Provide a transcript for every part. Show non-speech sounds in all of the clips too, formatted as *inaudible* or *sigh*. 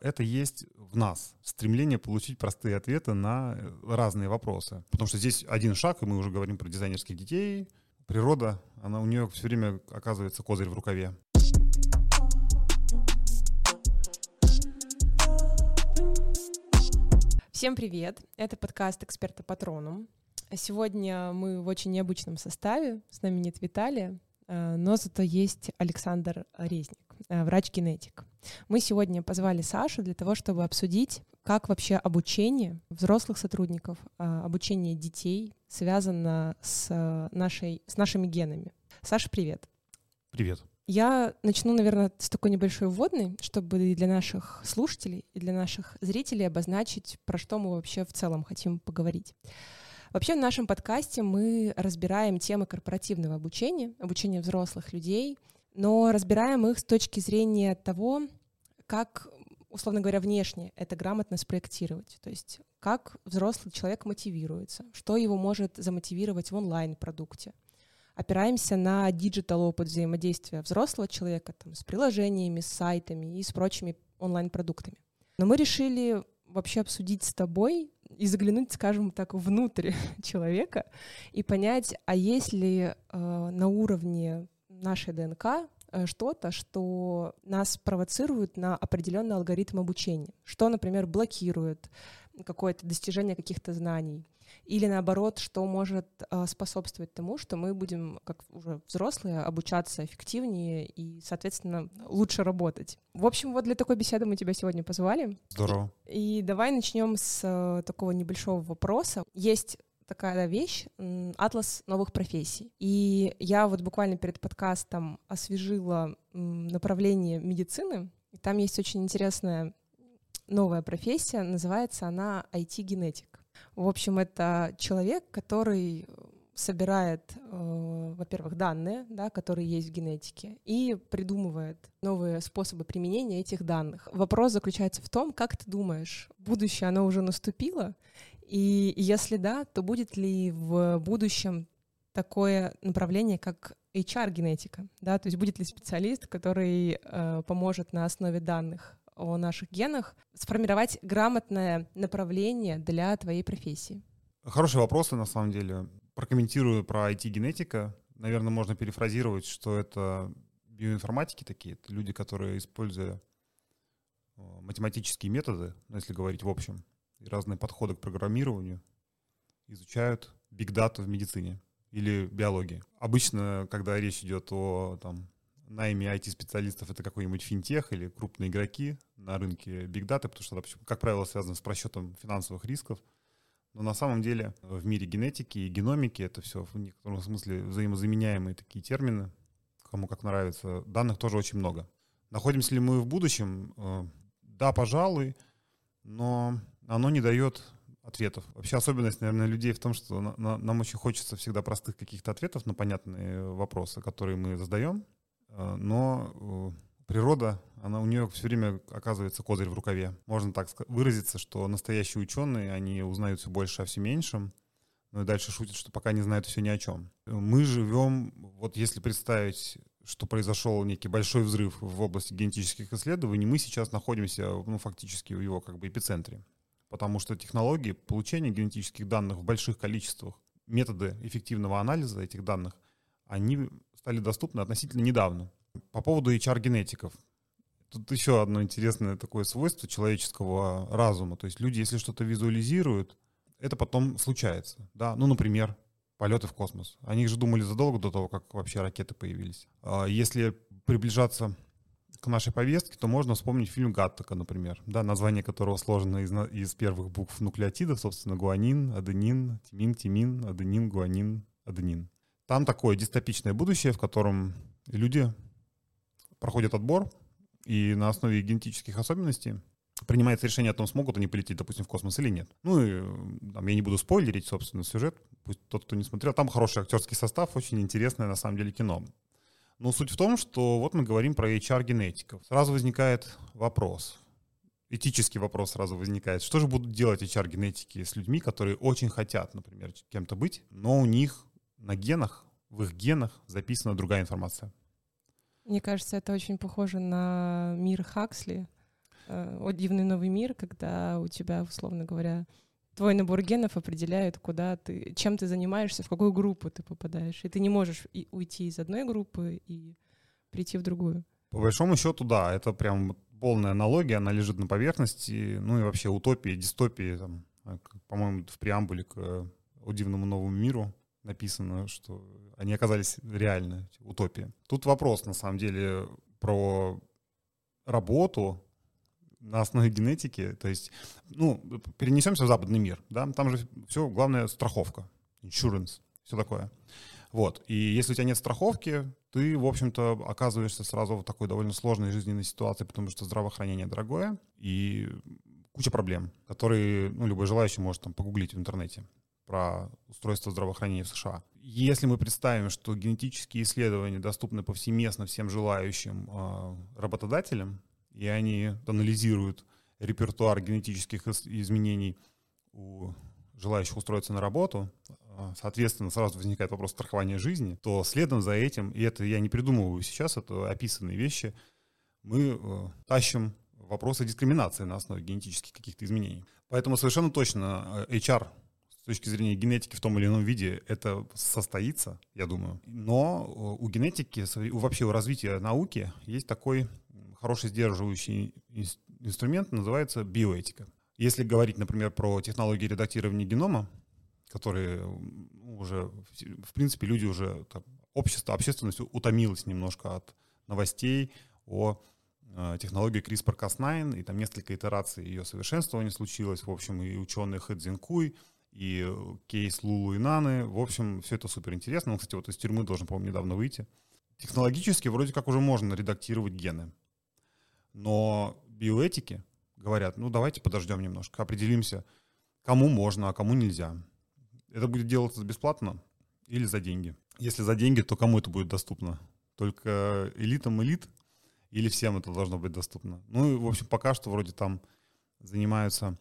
Это есть в нас. Стремление получить простые ответы на э, разные вопросы. Потому что здесь один шаг, и мы уже говорим про дизайнерских детей. Природа, она у нее все время оказывается козырь в рукаве. Всем привет! Это подкаст «Эксперта Патроном». Сегодня мы в очень необычном составе. С нами нет Виталия, э, но зато есть Александр Резник, э, врач-генетик. Мы сегодня позвали Сашу для того, чтобы обсудить, как вообще обучение взрослых сотрудников, э, обучение детей связано с, нашей, с нашими генами. Саша, привет! Привет! Я начну, наверное, с такой небольшой вводной, чтобы для наших слушателей и для наших зрителей обозначить, про что мы вообще в целом хотим поговорить. Вообще в нашем подкасте мы разбираем темы корпоративного обучения, обучения взрослых людей, но разбираем их с точки зрения того, как, условно говоря, внешне это грамотно спроектировать. То есть как взрослый человек мотивируется, что его может замотивировать в онлайн-продукте. Опираемся на digital опыт взаимодействия взрослого человека там, с приложениями, с сайтами и с прочими онлайн-продуктами. Но мы решили вообще обсудить с тобой и заглянуть, скажем так, внутрь *laughs* человека и понять, а есть ли э, на уровне нашей ДНК э, что-то, что нас провоцирует на определенный алгоритм обучения, что, например, блокирует какое-то достижение каких-то знаний, или наоборот, что может э, способствовать тому, что мы будем, как уже взрослые, обучаться эффективнее и, соответственно, лучше работать. В общем, вот для такой беседы мы тебя сегодня позвали. Здорово. И, и давай начнем с э, такого небольшого вопроса. Есть такая вещь атлас новых профессий. И я вот буквально перед подкастом освежила направление медицины. И там есть очень интересная новая профессия, называется она IT-генетик. В общем, это человек, который собирает, э, во-первых, данные, да, которые есть в генетике, и придумывает новые способы применения этих данных. Вопрос заключается в том, как ты думаешь, будущее оно уже наступило, и если да, то будет ли в будущем такое направление, как HR-генетика, да, то есть будет ли специалист, который э, поможет на основе данных о наших генах, сформировать грамотное направление для твоей профессии? Хорошие вопросы, на самом деле. Прокомментирую про IT-генетика. Наверное, можно перефразировать, что это биоинформатики такие, это люди, которые, используя э, математические методы, ну, если говорить в общем, разные подходы к программированию, изучают биг-дату в медицине или биологии. Обычно, когда речь идет о там, найме IT-специалистов это какой-нибудь финтех или крупные игроки на рынке Big Data, потому что это, как правило, связано с просчетом финансовых рисков. Но на самом деле в мире генетики и геномики это все в некотором смысле взаимозаменяемые такие термины, кому как нравится. Данных тоже очень много. Находимся ли мы в будущем? Э, да, пожалуй, но оно не дает ответов. Вообще особенность, наверное, людей в том, что нам очень хочется всегда простых каких-то ответов на понятные вопросы, которые мы задаем. Э, но э, природа, она у нее все время оказывается козырь в рукаве. Можно так выразиться, что настоящие ученые, они узнают все больше о все меньшем, ну и дальше шутят, что пока не знают все ни о чем. Мы живем, вот если представить, что произошел некий большой взрыв в области генетических исследований, мы сейчас находимся, ну, фактически в его как бы эпицентре. Потому что технологии получения генетических данных в больших количествах, методы эффективного анализа этих данных, они стали доступны относительно недавно. По поводу HR-генетиков. Тут еще одно интересное такое свойство человеческого разума. То есть люди, если что-то визуализируют, это потом случается. Да? Ну, например, полеты в космос. О них же думали задолго до того, как вообще ракеты появились. А если приближаться к нашей повестке, то можно вспомнить фильм «Гаттака», например, да, название которого сложено из, из первых букв нуклеотидов, собственно, гуанин, аденин, тимин, тимин, аденин, гуанин, аденин. Там такое дистопичное будущее, в котором люди проходят отбор, и на основе генетических особенностей принимается решение о том, смогут они полететь, допустим, в космос или нет. Ну и там, я не буду спойлерить, собственно, сюжет, пусть тот, кто не смотрел. Там хороший актерский состав, очень интересное на самом деле кино. Но суть в том, что вот мы говорим про HR-генетиков. Сразу возникает вопрос, этический вопрос сразу возникает. Что же будут делать HR-генетики с людьми, которые очень хотят, например, кем-то быть, но у них на генах, в их генах записана другая информация. Мне кажется, это очень похоже на мир Хаксли, э, «О дивный новый мир», когда у тебя, условно говоря, твой набор генов определяет, куда ты, чем ты занимаешься, в какую группу ты попадаешь. И ты не можешь и уйти из одной группы и прийти в другую. По большому счету, да, это прям полная аналогия, она лежит на поверхности, ну и вообще утопии, дистопии, там, а, по-моему, в преамбуле к э, «О дивному новому миру» написано, что они оказались реально утопия. Тут вопрос, на самом деле, про работу на основе генетики, то есть, ну, перенесемся в западный мир, да, там же все, главное, страховка, insurance, все такое. Вот, и если у тебя нет страховки, ты, в общем-то, оказываешься сразу в такой довольно сложной жизненной ситуации, потому что здравоохранение дорогое и куча проблем, которые, ну, любой желающий может там погуглить в интернете про устройство здравоохранения в США. Если мы представим, что генетические исследования доступны повсеместно всем желающим э, работодателям, и они анализируют репертуар генетических изменений у желающих устроиться на работу, а, соответственно, сразу возникает вопрос страхования жизни, то следом за этим, и это я не придумываю сейчас, это описанные вещи, мы э, тащим вопросы дискриминации на основе генетических каких-то изменений. Поэтому совершенно точно э, HR с точки зрения генетики в том или ином виде это состоится, я думаю. Но э, у генетики, вообще у развития науки есть такой хороший сдерживающий инструмент, называется биоэтика. Если говорить, например, про технологии редактирования генома, которые уже, в принципе, люди уже, так, общество, общественность утомилась немножко от новостей о э, технологии CRISPR-Cas9, и там несколько итераций ее совершенствования случилось, в общем, и ученые Хэдзинкуй, и кейс Лулу и Наны. В общем, все это супер интересно. Он, кстати, вот из тюрьмы должен, по-моему, недавно выйти. Технологически вроде как уже можно редактировать гены. Но биоэтики говорят, ну давайте подождем немножко, определимся, кому можно, а кому нельзя. Это будет делаться бесплатно или за деньги. Если за деньги, то кому это будет доступно? Только элитам элит или всем это должно быть доступно? Ну и, в общем, пока что вроде там занимаются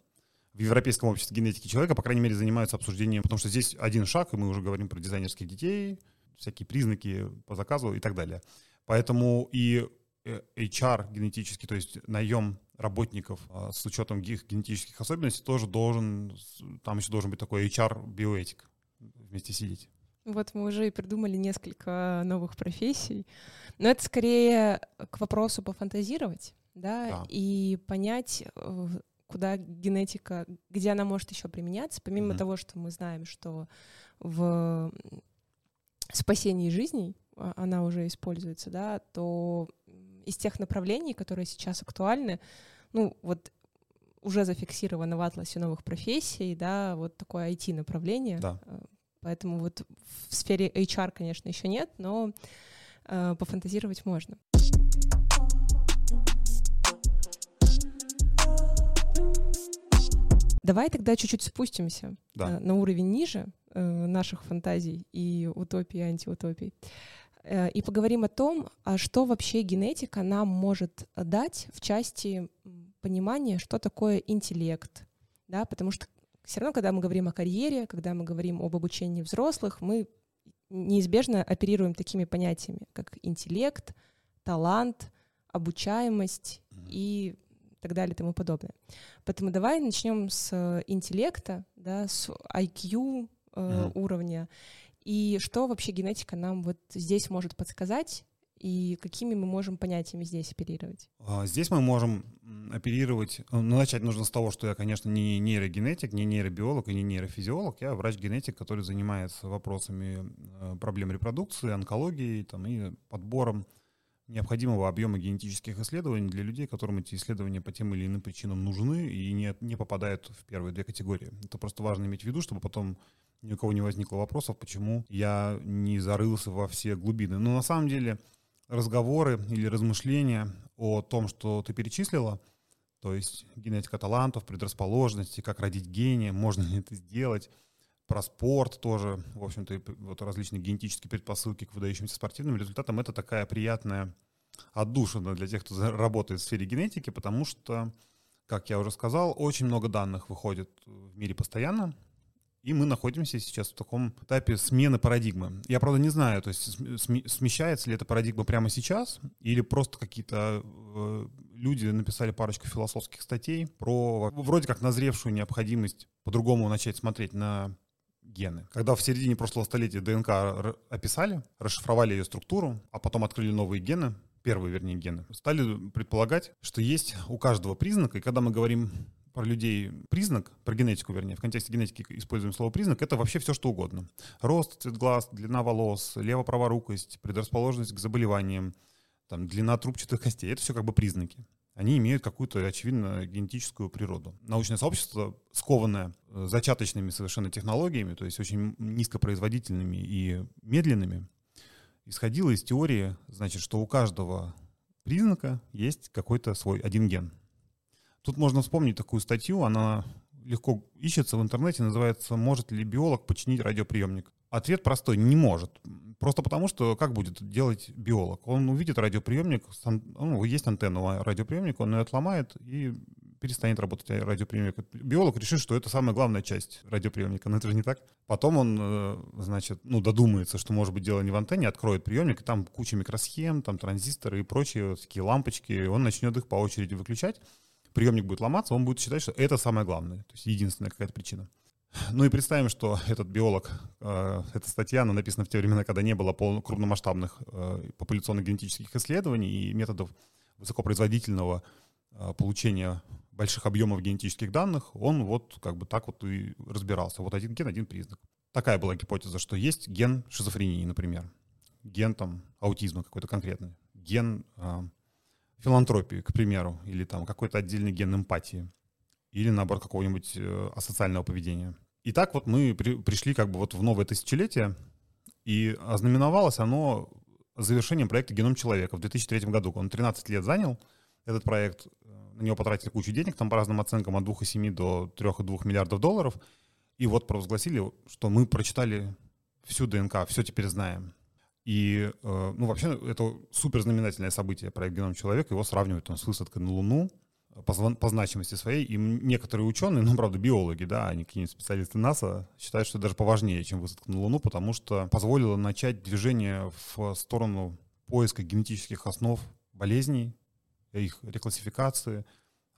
в Европейском обществе генетики человека, по крайней мере, занимаются обсуждением, потому что здесь один шаг, и мы уже говорим про дизайнерских детей, всякие признаки по заказу и так далее. Поэтому и HR генетический, то есть наем работников а, с учетом их генетических особенностей тоже должен, там еще должен быть такой HR-биоэтик вместе сидеть. Вот мы уже и придумали несколько новых профессий, но это скорее к вопросу пофантазировать, да, да. и понять, э, куда генетика, где она может еще применяться, помимо mm-hmm. того, что мы знаем, что в спасении жизней а, она уже используется, да, то из тех направлений, которые сейчас актуальны, ну, вот уже зафиксировано в атласе новых профессий, да, вот такое IT-направление. Да. Э, поэтому вот в сфере HR, конечно, еще нет, но э, пофантазировать можно. Давай тогда чуть-чуть спустимся да. э, на уровень ниже э, наших фантазий и утопий, и антиутопий. Э, и поговорим о том, а что вообще генетика нам может дать в части понимания, что такое интеллект. Да? Потому что все равно, когда мы говорим о карьере, когда мы говорим об обучении взрослых, мы неизбежно оперируем такими понятиями, как интеллект, талант, обучаемость и так далее и тому подобное. Поэтому давай начнем с интеллекта, да, с IQ э, mm-hmm. уровня и что вообще генетика нам вот здесь может подсказать, и какими мы можем понятиями здесь оперировать? А, здесь мы можем оперировать, ну, начать нужно с того, что я, конечно, не нейрогенетик, не нейробиолог и не нейрофизиолог, я врач-генетик, который занимается вопросами э, проблем репродукции, онкологии там, и подбором необходимого объема генетических исследований для людей, которым эти исследования по тем или иным причинам нужны и не, не попадают в первые две категории. Это просто важно иметь в виду, чтобы потом ни у кого не возникло вопросов, почему я не зарылся во все глубины. Но на самом деле разговоры или размышления о том, что ты перечислила, то есть генетика талантов, предрасположенности, как родить гения, можно ли это сделать, про спорт тоже, в общем-то, вот различные генетические предпосылки к выдающимся спортивным результатам, это такая приятная отдушина для тех, кто работает в сфере генетики, потому что, как я уже сказал, очень много данных выходит в мире постоянно, и мы находимся сейчас в таком этапе смены парадигмы. Я, правда, не знаю, то есть смещается ли эта парадигма прямо сейчас, или просто какие-то э, люди написали парочку философских статей про вроде как назревшую необходимость по-другому начать смотреть на гены. Когда в середине прошлого столетия ДНК описали, расшифровали ее структуру, а потом открыли новые гены, первые, вернее, гены, стали предполагать, что есть у каждого признака, и когда мы говорим про людей признак, про генетику, вернее, в контексте генетики используем слово признак, это вообще все, что угодно. Рост, цвет глаз, длина волос, лево-праворукость, предрасположенность к заболеваниям, там, длина трубчатых костей. Это все как бы признаки. Они имеют какую-то, очевидно, генетическую природу. Научное сообщество, скованное э, зачаточными совершенно технологиями, то есть очень низкопроизводительными и медленными, исходило из теории, значит, что у каждого признака есть какой-то свой один ген. Тут можно вспомнить такую статью, она легко ищется в интернете, называется «Может ли биолог починить радиоприемник?» Ответ простой – не может. Просто потому, что как будет делать биолог? Он увидит радиоприемник, ну, есть антенна у радиоприемника, он ее отломает и перестанет работать радиоприемник. Биолог решит, что это самая главная часть радиоприемника, но это же не так. Потом он, э, значит, ну, додумается, что может быть дело не в антенне, откроет приемник, и там куча микросхем, там транзисторы и прочие такие лампочки, и он начнет их по очереди выключать. Приемник будет ломаться, он будет считать, что это самое главное, то есть единственная какая-то причина. Ну и представим, что этот биолог, э, эта статья, она написана в те времена, когда не было пол, крупномасштабных э, популяционных генетических исследований и методов высокопроизводительного э, получения больших объемов генетических данных, он вот как бы так вот и разбирался. Вот один ген, один признак. Такая была гипотеза, что есть ген шизофрении, например, ген там аутизма какой-то конкретный, ген э, филантропии, к примеру, или там какой-то отдельный ген эмпатии или, наоборот, какого-нибудь э, асоциального поведения. И так вот мы при, пришли как бы вот в новое тысячелетие, и ознаменовалось оно завершением проекта «Геном человека» в 2003 году. Он 13 лет занял, этот проект, э, на него потратили кучу денег, там по разным оценкам от 2,7 до 3,2 миллиардов долларов, и вот провозгласили, что мы прочитали всю ДНК, все теперь знаем. И, э, ну, вообще, это супер знаменательное событие, проект «Геном человека», его сравнивают там, с высадкой на Луну, по, по значимости своей. И некоторые ученые, ну, правда, биологи, да, они какие-нибудь специалисты НАСА, считают, что это даже поважнее, чем высадка на Луну, потому что позволило начать движение в сторону поиска генетических основ болезней, их реклассификации,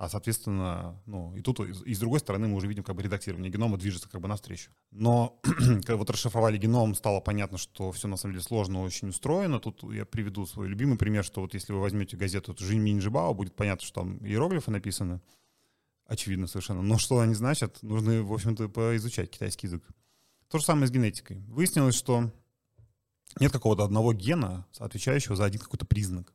а, соответственно, ну, и тут, и с другой стороны, мы уже видим, как бы редактирование генома движется как бы навстречу. Но *clears throat* когда вот расшифровали геном, стало понятно, что все на самом деле сложно очень устроено. Тут я приведу свой любимый пример, что вот если вы возьмете газету Жиньминь Джибао, будет понятно, что там иероглифы написаны. Очевидно совершенно. Но что они значат, нужно, в общем-то, поизучать китайский язык. То же самое с генетикой. Выяснилось, что нет какого-то одного гена, отвечающего за один какой-то признак.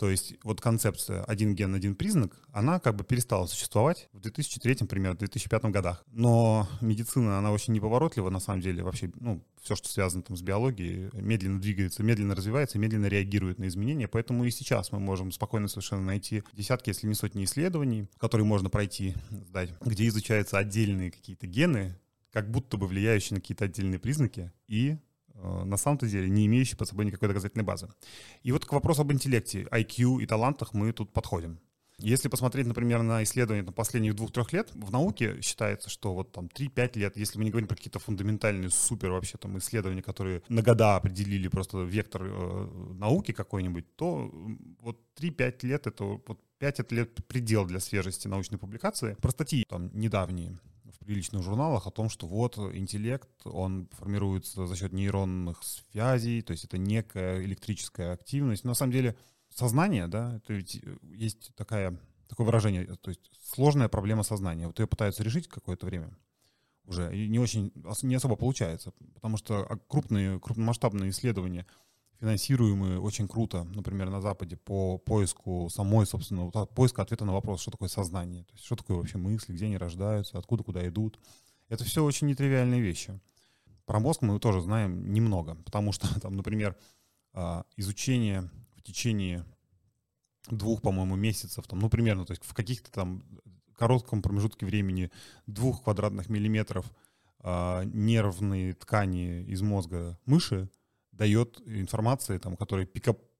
То есть вот концепция «один ген, один признак», она как бы перестала существовать в 2003, примерно, 2005 годах. Но медицина, она очень неповоротлива, на самом деле, вообще, ну, все, что связано там с биологией, медленно двигается, медленно развивается, медленно реагирует на изменения, поэтому и сейчас мы можем спокойно совершенно найти десятки, если не сотни исследований, которые можно пройти, сдать, где изучаются отдельные какие-то гены, как будто бы влияющие на какие-то отдельные признаки, и на самом-то деле не имеющий под собой никакой доказательной базы. И вот к вопросу об интеллекте, IQ и талантах мы тут подходим. Если посмотреть, например, на исследования там, последних двух-трех лет, в науке считается, что вот там 3-5 лет, если мы не говорим про какие-то фундаментальные супер вообще там исследования, которые на года определили просто вектор э, науки какой-нибудь, то вот 3-5 лет это вот 5 это лет предел для свежести научной публикации. Про статьи там недавние приличных журналах о том, что вот интеллект, он формируется за счет нейронных связей, то есть это некая электрическая активность. Но на самом деле сознание, да, это ведь э, есть такая, такое выражение, то есть сложная проблема сознания. Вот ее пытаются решить какое-то время уже, и не очень, не особо получается, потому что а, крупные, крупномасштабные исследования — финансируемые очень круто, например, на Западе по поиску самой, собственно, поиска ответа на вопрос, что такое сознание, то есть что такое вообще мысли, где они рождаются, откуда куда идут. Это все очень нетривиальные вещи. Про мозг мы тоже знаем немного, потому что, *laughs* там, например, а, изучение в течение двух, по-моему, месяцев, там, ну, примерно, то есть в каких-то там коротком промежутке времени двух квадратных миллиметров а, нервные ткани из мозга мыши дает информации, там, которая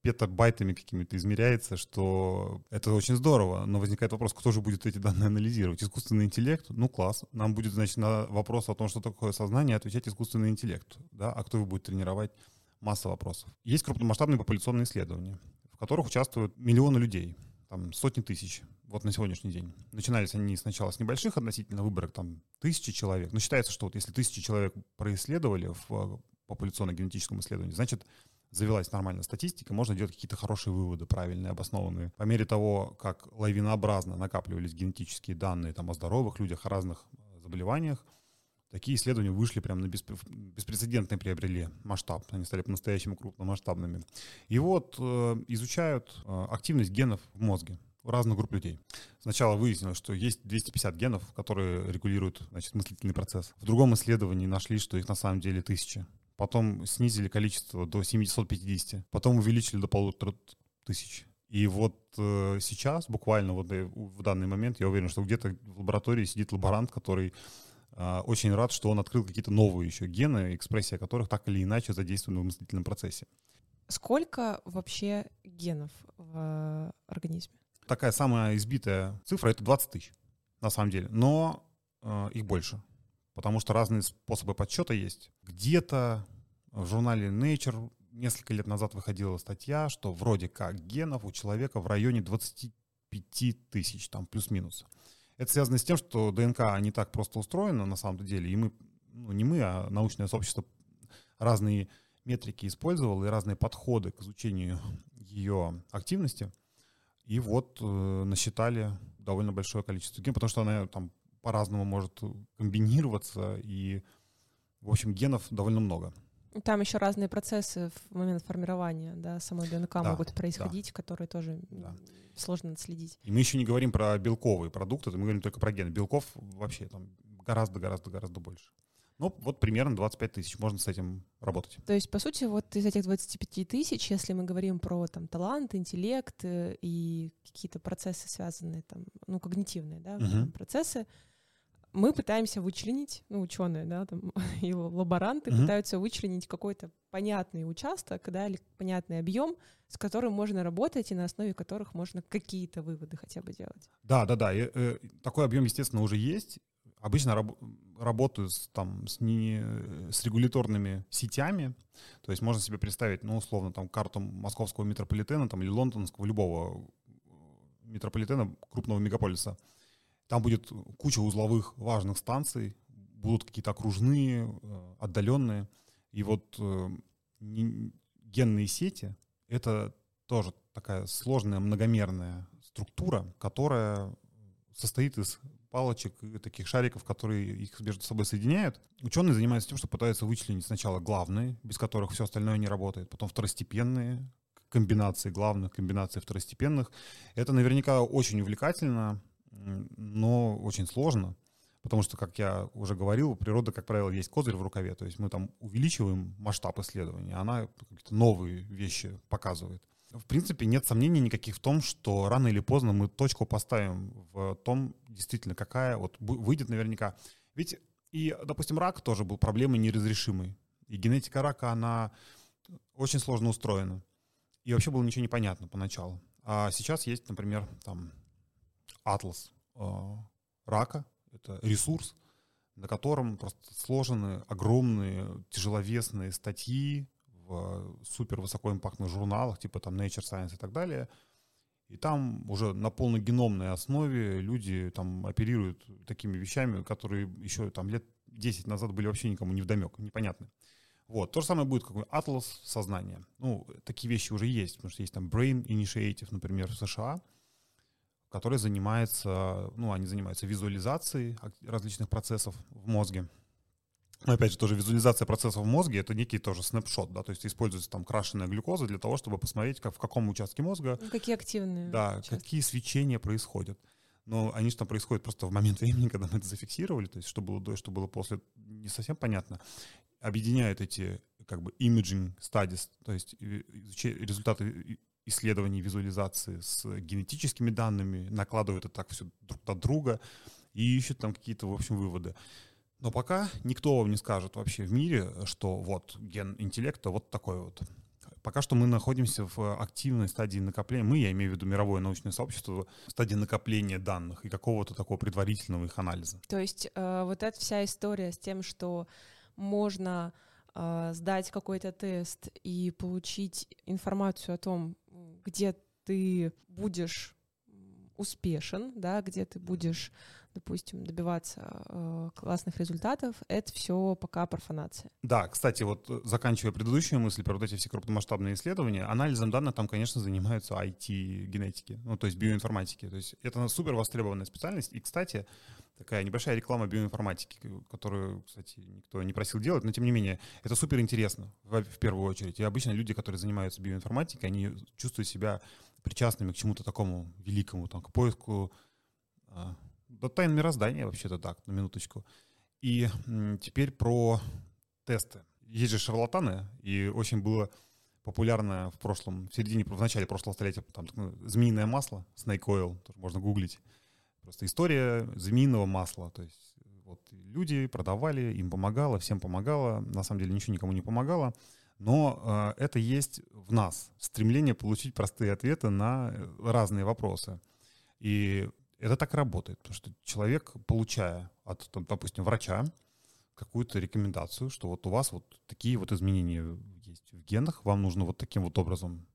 петабайтами какими-то измеряется, что это очень здорово, но возникает вопрос, кто же будет эти данные анализировать? Искусственный интеллект? Ну, класс. Нам будет, значит, на вопрос о том, что такое сознание, отвечать искусственный интеллект. Да? А кто его будет тренировать? Масса вопросов. Есть крупномасштабные популяционные исследования, в которых участвуют миллионы людей. там сотни тысяч, вот на сегодняшний день. Начинались они сначала с небольших относительно выборок, там тысячи человек. Но считается, что вот если тысячи человек происследовали в э, популяционно-генетическом исследовании, значит, завелась нормальная статистика, можно делать какие-то хорошие выводы, правильные, обоснованные. По мере того, как лавинообразно накапливались генетические данные там, о здоровых людях, о разных заболеваниях, такие исследования вышли прямо на беспрецедентный приобрели масштаб. Они стали по-настоящему крупномасштабными. И вот э, изучают э, активность генов в мозге разных групп людей. Сначала выяснилось, что есть 250 генов, которые регулируют значит, мыслительный процесс. В другом исследовании нашли, что их на самом деле тысячи. Потом снизили количество до 750. Потом увеличили до полутора тысяч. И вот э, сейчас, буквально вот э, в данный момент, я уверен, что где-то в лаборатории сидит лаборант, который а, очень рад, что он открыл какие-то новые еще гены, экспрессия которых так или иначе задействована в мыслительном процессе. Сколько вообще генов в э, организме? Такая самая избитая цифра — это 20 тысяч, на самом деле. Но э, их больше, потому что разные способы подсчета есть. Где-то в журнале Nature несколько лет назад выходила статья, что вроде как генов у человека в районе 25 тысяч, там плюс-минус. Это связано с тем, что ДНК не так просто устроена на самом деле, и мы, ну не мы, а научное сообщество разные метрики использовало и разные подходы к изучению ее активности. И вот э, насчитали довольно большое количество ген, потому что она там по-разному может комбинироваться, и, в общем, генов довольно много. Там еще разные процессы в момент формирования да, самой ДНК да, могут происходить, да. которые тоже да. сложно отследить. И мы еще не говорим про белковые продукты, мы говорим только про гены. Белков вообще там гораздо-гораздо-гораздо больше. Ну, вот примерно 25 тысяч, можно с этим работать. То есть, по сути, вот из этих 25 тысяч, если мы говорим про там талант, интеллект э, и какие-то процессы, связанные там, ну, когнитивные, да, uh-huh. процессы, мы пытаемся вычленить, ну, ученые, да, там, *laughs* и лаборанты mm-hmm. пытаются вычленить какой-то понятный участок, да, или понятный объем, с которым можно работать и на основе которых можно какие-то выводы хотя бы делать. Да, да, да. И, э, такой объем, естественно, уже есть. Обычно раб- работаю с, там, с, не, с регуляторными сетями. То есть можно себе представить, ну, условно, там, карту московского метрополитена там, или лондонского, любого метрополитена крупного мегаполиса. Там будет куча узловых важных станций, будут какие-то окружные, э, отдаленные. И вот э, генные сети — это тоже такая сложная многомерная структура, которая состоит из палочек и таких шариков, которые их между собой соединяют. Ученые занимаются тем, что пытаются вычленить сначала главные, без которых все остальное не работает, потом второстепенные комбинации главных, комбинации второстепенных. Это наверняка очень увлекательно, но очень сложно, потому что, как я уже говорил, у природы, как правило, есть козырь в рукаве, то есть мы там увеличиваем масштаб исследования, она какие-то новые вещи показывает. В принципе, нет сомнений никаких в том, что рано или поздно мы точку поставим в том, действительно, какая вот выйдет наверняка. Ведь и, допустим, рак тоже был проблемой неразрешимой. И генетика рака, она очень сложно устроена. И вообще было ничего непонятно поначалу. А сейчас есть, например, там атлас э, рака. Это ресурс, на котором просто сложены огромные тяжеловесные статьи в супер высокоимпактных журналах, типа там Nature Science и так далее. И там уже на полногеномной основе люди там оперируют такими вещами, которые еще там лет 10 назад были вообще никому не вдомек, непонятны. Вот. То же самое будет какой атлас сознания. Ну, такие вещи уже есть, потому что есть там Brain Initiative, например, в США, который занимается, ну, они занимаются визуализацией различных процессов в мозге. Но опять же, тоже визуализация процессов в мозге — это некий тоже снапшот, да, то есть используется там крашеная глюкоза для того, чтобы посмотреть, как, в каком участке мозга... Ну, какие активные Да, участки. какие свечения происходят. Но они же там происходят просто в момент *laughs* времени, когда мы это зафиксировали, то есть что было до и что было после, не совсем понятно. Объединяют эти как бы imaging studies, то есть результаты исследований визуализации с генетическими данными, накладывают это так все друг на друга и ищут там какие-то, в общем, выводы. Но пока никто вам не скажет вообще в мире, что вот ген интеллекта вот такой вот. Пока что мы находимся в активной стадии накопления, мы, я имею в виду мировое научное сообщество, в стадии накопления данных и какого-то такого предварительного их анализа. То есть э, вот эта вся история с тем, что можно э, сдать какой-то тест и получить информацию о том, где ты будешь успешен, да, где ты будешь, допустим, добиваться э, классных результатов, это все пока профанация. Да, кстати, вот э, заканчивая предыдущую мысль про вот эти все крупномасштабные исследования, анализом данных там, конечно, занимаются IT-генетики, ну, то есть биоинформатики. То есть это супер востребованная специальность. И, кстати, такая небольшая реклама биоинформатики, которую, кстати, никто не просил делать, но тем не менее, это супер интересно в, в первую очередь. И обычно люди, которые занимаются биоинформатикой, они чувствуют себя причастными к чему-то такому великому, там, к поиску до тайн мироздания, вообще-то так, на минуточку. И теперь про тесты. Есть же шарлатаны, и очень было популярно в прошлом, в середине, в начале прошлого столетия, там, ну, змеиное масло, snake oil, тоже можно гуглить. Просто история змеиного масла. То есть вот люди продавали, им помогало, всем помогало. На самом деле ничего никому не помогало. Но э, это есть в нас. Стремление получить простые ответы на разные вопросы. И это так работает. Потому что человек, получая от, там, допустим, врача какую-то рекомендацию, что вот у вас вот такие вот изменения есть в генах, вам нужно вот таким вот образом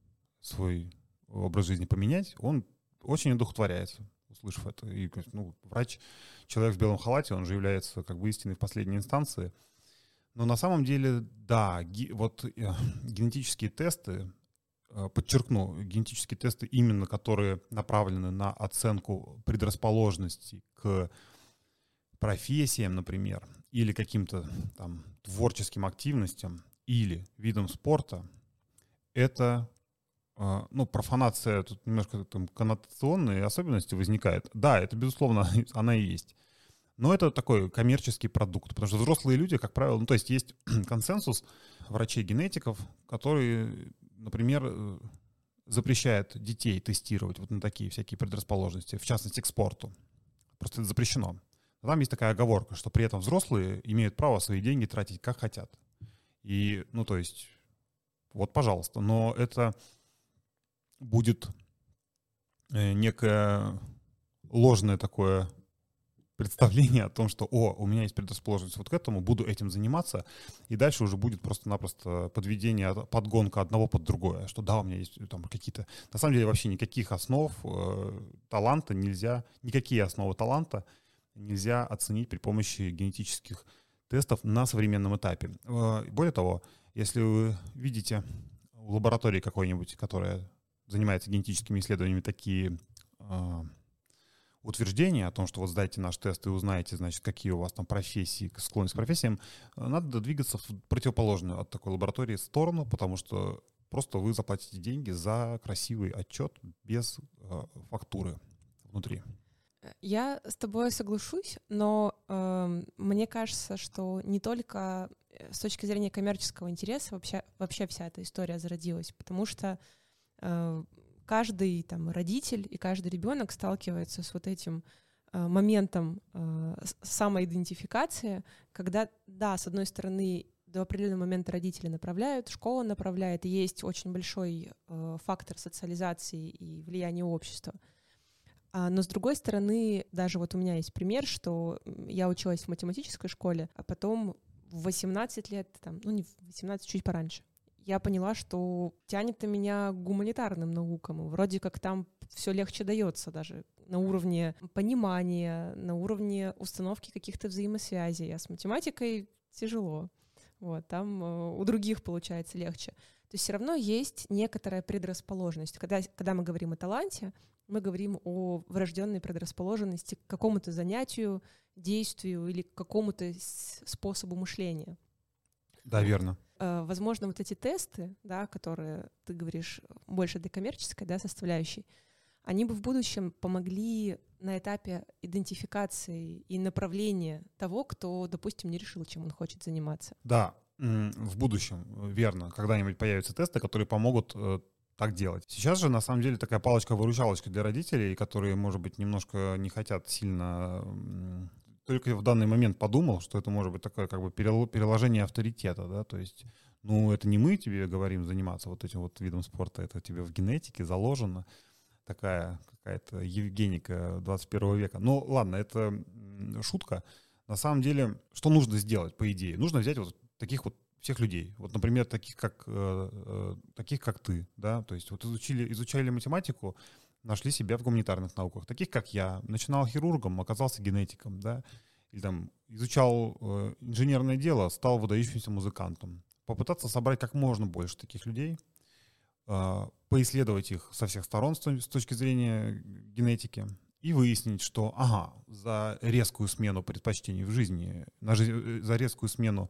свой образ жизни поменять, он очень удовлетворяется услышав это. И, ну, врач, человек в белом халате, он же является как бы истиной в последней инстанции. Но на самом деле, да, ге, вот э, *laughs* генетические тесты, подчеркну, генетические тесты именно, которые направлены на оценку предрасположенности к профессиям, например, или каким-то там творческим активностям, или видам спорта, это а, ну, профанация, тут немножко там коннотационные особенности возникает. Да, это, безусловно, *laughs* она и есть. Но это такой коммерческий продукт, потому что взрослые люди, как правило, ну, то есть есть *clears throat* консенсус врачей-генетиков, которые, например, э, запрещают детей тестировать вот на такие всякие предрасположенности, в частности, к спорту. Просто это запрещено. там есть такая оговорка, что при этом взрослые имеют право свои деньги тратить как хотят. И, ну, то есть, вот, пожалуйста. Но это будет э, некое ложное такое представление о том, что, о, у меня есть предрасположенность вот к этому, буду этим заниматься, и дальше уже будет просто-напросто подведение, подгонка одного под другое, что да, у меня есть там какие-то... На самом деле вообще никаких основ э, таланта нельзя, никакие основы таланта нельзя оценить при помощи генетических тестов на современном этапе. Э, более того, если вы видите в лаборатории какой-нибудь, которая занимается генетическими исследованиями, такие э, утверждения о том, что вот сдайте наш тест и узнаете, значит, какие у вас там профессии, склонность к профессиям, надо двигаться в противоположную от такой лаборатории сторону, потому что просто вы заплатите деньги за красивый отчет без э, фактуры внутри. Я с тобой соглашусь, но э, мне кажется, что не только э, с точки зрения коммерческого интереса вообще, вообще вся эта история зародилась, потому что Э, каждый там родитель и каждый ребенок сталкивается с вот этим э, моментом э, самоидентификации, когда, да, с одной стороны, до определенного момента родители направляют, школа направляет, и есть очень большой фактор социализации и влияния общества. А, но с другой стороны, даже вот у меня есть пример, что я училась в математической школе, а потом в 18 лет, там, ну не в 18, чуть пораньше, я поняла, что тянет на меня к гуманитарным наукам. Вроде как там все легче дается даже на уровне понимания, на уровне установки каких-то взаимосвязей. А с математикой тяжело. Вот, там э, у других получается легче. То есть все равно есть некоторая предрасположенность. Когда, когда мы говорим о таланте, мы говорим о врожденной предрасположенности к какому-то занятию, действию или к какому-то способу мышления. Да, верно. Э, возможно, вот эти тесты, да, которые ты говоришь больше для коммерческой да, составляющей, они бы в будущем помогли на этапе идентификации и направления того, кто, допустим, не решил, чем он хочет заниматься. Да, в будущем, верно, когда-нибудь появятся тесты, которые помогут э, так делать. Сейчас же, на самом деле, такая палочка-выручалочка для родителей, которые, может быть, немножко не хотят сильно только в данный момент подумал, что это может быть такое как бы переложение авторитета, да, то есть, ну, это не мы тебе говорим заниматься вот этим вот видом спорта, это тебе в генетике заложено, такая какая-то Евгеника 21 века. Ну, ладно, это шутка. На самом деле, что нужно сделать, по идее? Нужно взять вот таких вот всех людей. Вот, например, таких как, э, э, таких как ты, да, то есть вот изучили, изучали математику, нашли себя в гуманитарных науках, таких как я. Начинал хирургом, оказался генетиком, да, или там изучал э, инженерное дело, стал выдающимся музыкантом. Попытаться собрать как можно больше таких людей, э, поисследовать их со всех сторон с, с точки зрения генетики и выяснить, что, ага, за резкую смену предпочтений в жизни, на, жи- за резкую смену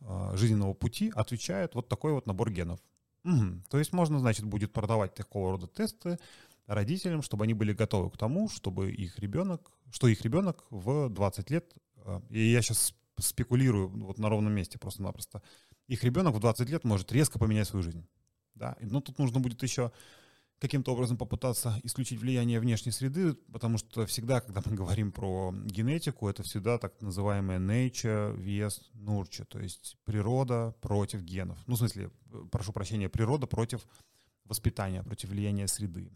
э, жизненного пути отвечает вот такой вот набор генов. Угу. То есть можно, значит, будет продавать такого рода тесты родителям, чтобы они были готовы к тому, чтобы их ребенок, что их ребенок в 20 лет, э, и я сейчас спекулирую вот на ровном месте просто-напросто, их ребенок в 20 лет может резко поменять свою жизнь. Да? Но тут нужно будет еще каким-то образом попытаться исключить влияние внешней среды, потому что всегда, когда мы говорим про генетику, это всегда так называемая nature vs nurture, то есть природа против генов. Ну, в смысле, э, прошу прощения, природа против воспитания, против влияния среды.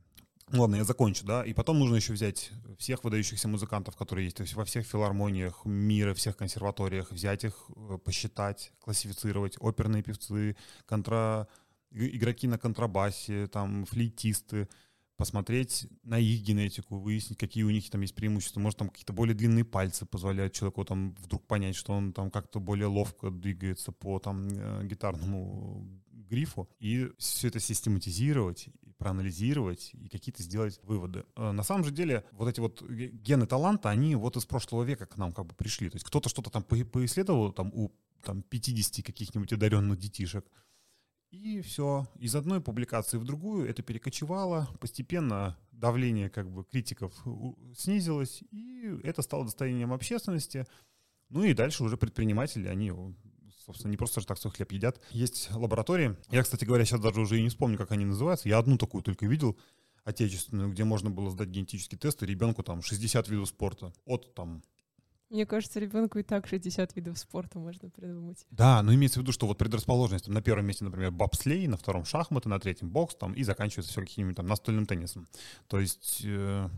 Ладно, я закончу, да. И потом нужно еще взять всех выдающихся музыкантов, которые есть, во всех филармониях мира, всех консерваториях, взять их, э, посчитать, классифицировать. Оперные певцы, контра игроки на контрабасе, там, флейтисты, посмотреть на их генетику, выяснить, какие у них там есть преимущества. Может, там какие-то более длинные пальцы позволяют человеку там вдруг понять, что он там как-то более ловко двигается по там э, гитарному грифу. И все это систематизировать, проанализировать и какие-то сделать выводы. Э, на самом же деле, вот эти вот гены таланта, они вот из прошлого века к нам как бы пришли. То есть кто-то что-то там поисследовал там у там 50 каких-нибудь одаренных детишек, и все. Из одной публикации в другую это перекочевало. Постепенно давление как бы критиков снизилось, и это стало достоянием общественности. Ну и дальше уже предприниматели, они, собственно, не просто же так свой хлеб едят. Есть лаборатории. Я, кстати говоря, сейчас даже уже и не вспомню, как они называются. Я одну такую только видел, отечественную, где можно было сдать генетический тест, и ребенку там 60 видов спорта. От там мне кажется, ребенку и так 60 видов спорта можно придумать. Да, но имеется в виду, что вот предрасположенность, там, на первом месте, например, бобслей, на втором шахматы, на третьем бокс, там, и заканчивается все каким-нибудь там настольным теннисом. То есть э,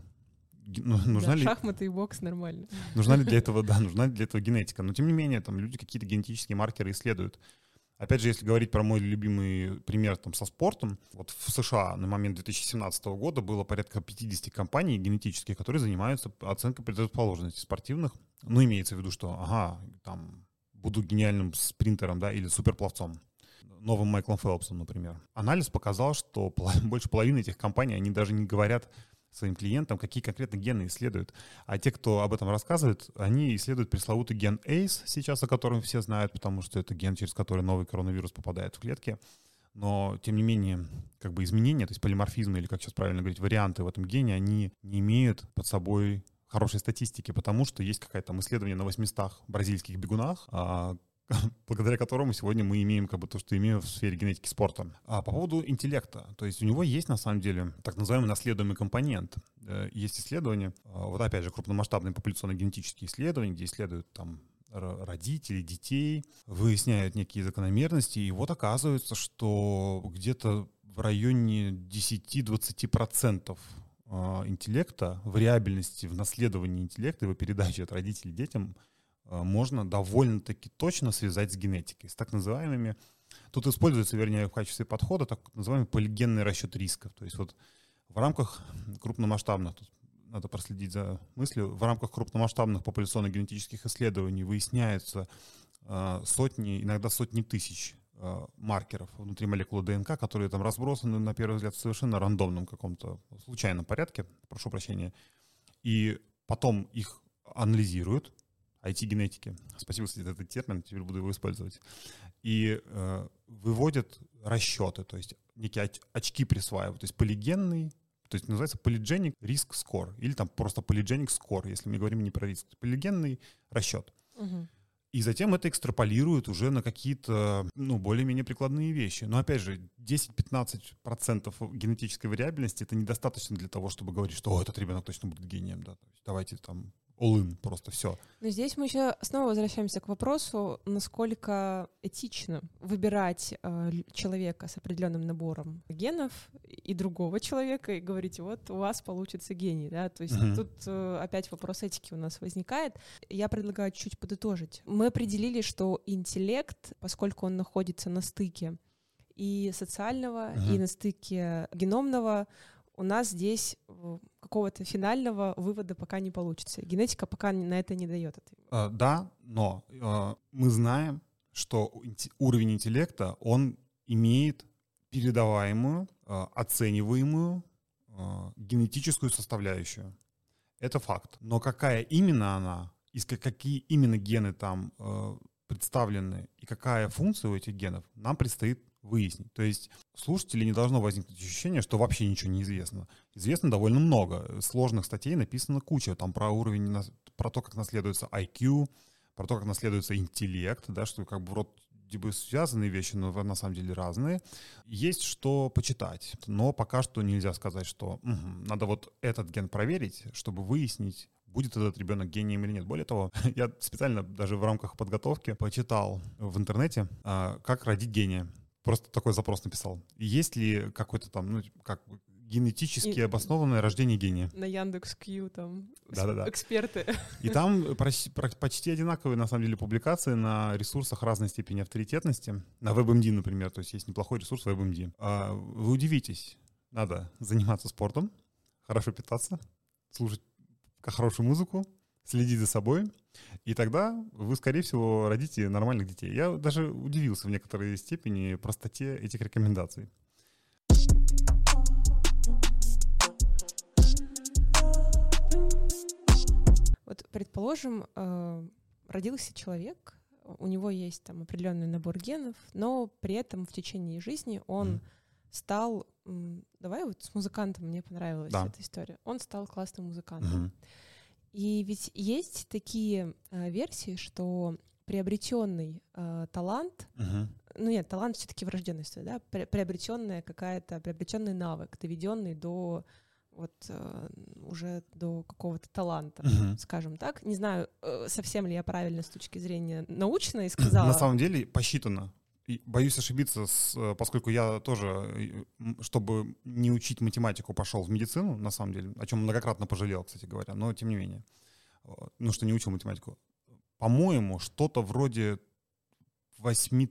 нужна да, ли... Шахматы и бокс нормально. Нужна ли для *laughs* этого, да, нужна ли для этого генетика. Но тем не менее, там люди какие-то генетические маркеры исследуют. Опять же, если говорить про мой любимый пример там, со спортом, вот в США на момент 2017 года было порядка 50 компаний генетических, которые занимаются оценкой предрасположенности спортивных. Ну, имеется в виду, что, ага, там, буду гениальным спринтером, да, или суперпловцом новым Майклом Фелпсом, например. Анализ показал, что *laughs* больше половины этих компаний, они даже не говорят своим клиентам, какие конкретно гены исследуют. А те, кто об этом рассказывает, они исследуют пресловутый ген ACE сейчас, о котором все знают, потому что это ген, через который новый коронавирус попадает в клетки. Но, тем не менее, как бы изменения, то есть полиморфизмы, или, как сейчас правильно говорить, варианты в этом гене, они не имеют под собой хорошей статистики, потому что есть какое-то там исследование на 800 бразильских бегунах, а, *laughs* благодаря которому сегодня мы имеем как бы то, что имеем в сфере генетики спорта. А по поводу интеллекта, то есть у него есть на самом деле так называемый наследуемый компонент. Есть исследования, а, вот опять же крупномасштабные популяционно-генетические исследования, где исследуют там родителей, детей, выясняют некие закономерности, и вот оказывается, что где-то в районе 10-20% а, интеллекта, вариабельности в наследовании интеллекта, его передаче от родителей детям – можно довольно-таки точно связать с генетикой, с так называемыми, тут используется, вернее, в качестве подхода так называемый полигенный расчет рисков. То есть вот в рамках крупномасштабных, тут надо проследить за мыслью, в рамках крупномасштабных популяционно-генетических исследований выясняются э, сотни, иногда сотни тысяч э, маркеров внутри молекулы ДНК, которые там разбросаны, на первый взгляд, в совершенно рандомном каком-то случайном порядке, прошу прощения, и потом их анализируют, IT-генетики. Спасибо, кстати, за этот термин, теперь буду его использовать. И э, выводят расчеты, то есть некие оч- очки присваивают, то есть полигенный, то есть называется polygenic risk score, или там просто polygenic score, если мы говорим не про риск, полигенный расчет. Угу. И затем это экстраполируют уже на какие-то, ну, более-менее прикладные вещи. Но опять же, 10-15% генетической вариабельности это недостаточно для того, чтобы говорить, что этот ребенок точно будет гением. Да. То есть давайте там all просто все. Но здесь мы еще снова возвращаемся к вопросу, насколько этично выбирать э, человека с определенным набором генов и другого человека и говорить, вот у вас получится гений, да, то есть uh-huh. тут э, опять вопрос этики у нас возникает. Я предлагаю чуть подытожить. Мы определили, что интеллект, поскольку он находится на стыке и социального, uh-huh. и на стыке геномного, у нас здесь э, какого-то финального вывода пока не получится. Генетика пока на это не дает ответа. А, да, но а, мы знаем, что уровень интеллекта, он имеет передаваемую, оцениваемую генетическую составляющую. Это факт. Но какая именно она, и какие именно гены там представлены, и какая функция у этих генов, нам предстоит выяснить. То есть слушателей не должно возникнуть ощущение, что вообще ничего не известно. Известно довольно много. Сложных статей написано куча. Там про уровень, про то, как наследуется IQ, про то, как наследуется интеллект, да, что как бы вроде бы связанные вещи, но на самом деле разные. Есть что почитать, но пока что нельзя сказать, что угу, надо вот этот ген проверить, чтобы выяснить, будет этот ребенок гением или нет. Более того, *laughs* я специально даже в рамках подготовки почитал в интернете, а, как родить гения. Просто такой запрос написал. Есть ли какой-то там, ну, как генетически и, обоснованное рождение гения. На Яндекс Кью там да -да -да. эксперты. И там почти одинаковые, на самом деле, публикации на ресурсах разной степени авторитетности. На WebMD, например, то есть есть неплохой ресурс WebMD. А вы удивитесь, надо заниматься спортом, хорошо питаться, слушать хорошую музыку, следить за собой, и тогда вы, скорее всего, родите нормальных детей. Я даже удивился в некоторой степени простоте этих рекомендаций. Вот, предположим, э, родился человек, у него есть там определенный набор генов, но при этом в течение жизни он mm. стал, давай вот с музыкантом, мне понравилась да. эта история, он стал классным музыкантом. Mm-hmm. И ведь есть такие э, версии, что приобретенный э, талант, uh-huh. ну нет, талант все-таки врожденность, да, при, приобретенная какая-то, приобретенный навык, доведенный до вот э, уже до какого-то таланта, uh-huh. скажем так. Не знаю, э, совсем ли я правильно с точки зрения научной сказала. На самом деле посчитано боюсь ошибиться, э, поскольку я тоже, чтобы не учить математику, пошел в медицину, на самом деле, о чем многократно пожалел, кстати говоря, но тем не менее. Ну, что не учил математику. По-моему, что-то вроде 8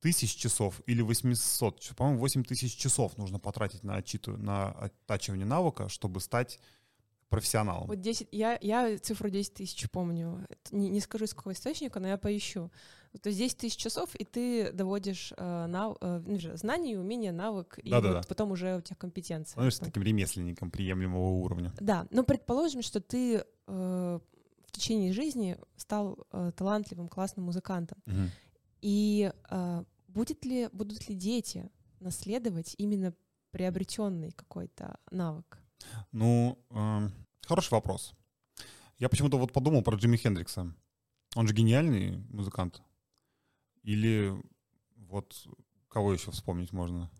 тысяч часов или 800, по-моему, 8 тысяч часов нужно потратить на, отчиту, на оттачивание навыка, чтобы стать профессионалом. Вот 10, я, я цифру 10 тысяч помню. Не, не скажу, из какого источника, но я поищу. То есть 10 тысяч часов, и ты доводишь э, нав, э, ну, знания, умения, навык, и вот потом уже у тебя компетенция. Становишься таким ремесленником приемлемого уровня. Да, но предположим, что ты э, в течение жизни стал э, талантливым, классным музыкантом. Угу. И э, будет ли, будут ли дети наследовать именно приобретенный какой-то навык? Ну, э, хороший вопрос. Я почему-то вот подумал про Джимми Хендрикса. Он же гениальный музыкант. Или вот кого еще вспомнить можно?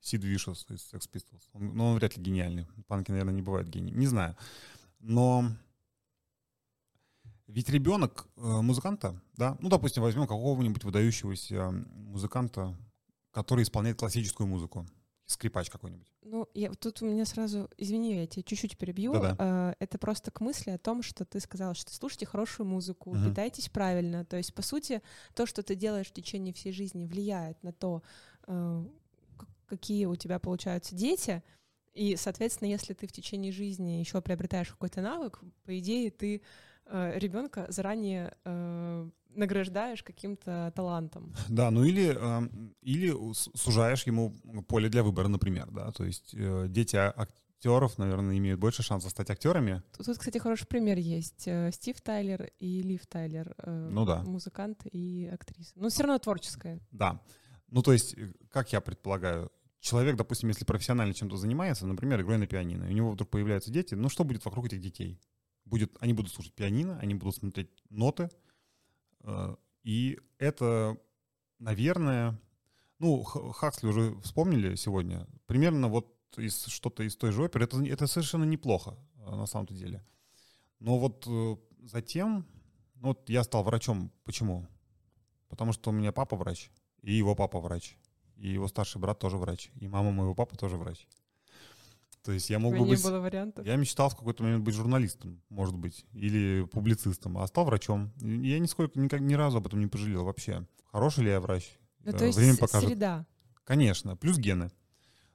Сид Вишес из Sex Pistols. Он, ну, он вряд ли гениальный. Панки, наверное, не бывает гений. Не знаю. Но ведь ребенок э, музыканта, да, ну, допустим, возьмем какого-нибудь выдающегося музыканта, который исполняет классическую музыку скрипач какой-нибудь. Ну, я, тут у меня сразу, извини, я тебя чуть-чуть перебью. Да-да. Это просто к мысли о том, что ты сказал, что слушайте хорошую музыку, угу. питайтесь правильно. То есть, по сути, то, что ты делаешь в течение всей жизни, влияет на то, э, какие у тебя получаются дети. И, соответственно, если ты в течение жизни еще приобретаешь какой-то навык, по идее, ты э, ребенка заранее э, награждаешь каким-то талантом. Да, ну или, э, или сужаешь ему поле для выбора, например, да, то есть э, дети актеров, наверное, имеют больше шансов стать актерами. Тут, тут кстати, хороший пример есть. Э, Стив Тайлер и Лив Тайлер. Э, ну да. Музыкант и актриса. Но все равно творческая. Да. Ну то есть, как я предполагаю, человек, допустим, если профессионально чем-то занимается, например, игрой на пианино, и у него вдруг появляются дети, ну что будет вокруг этих детей? Будет, они будут слушать пианино, они будут смотреть ноты, и это, наверное, ну, Хаксли уже вспомнили сегодня, примерно вот из, что-то из той же оперы, это, это совершенно неплохо э, на самом-то деле. Но вот э, затем, ну, вот я стал врачом. Почему? Потому что у меня папа врач, и его папа врач, и его старший брат тоже врач, и мама моего папы тоже врач. То есть я мог бы быть... было вариантов? Я мечтал в какой-то момент быть журналистом, может быть, или публицистом, а стал врачом. Я нисколько, никак, ни разу об этом не пожалел вообще. Хороший ли я врач? Ну, то есть Время покажет. среда. Конечно, плюс гены.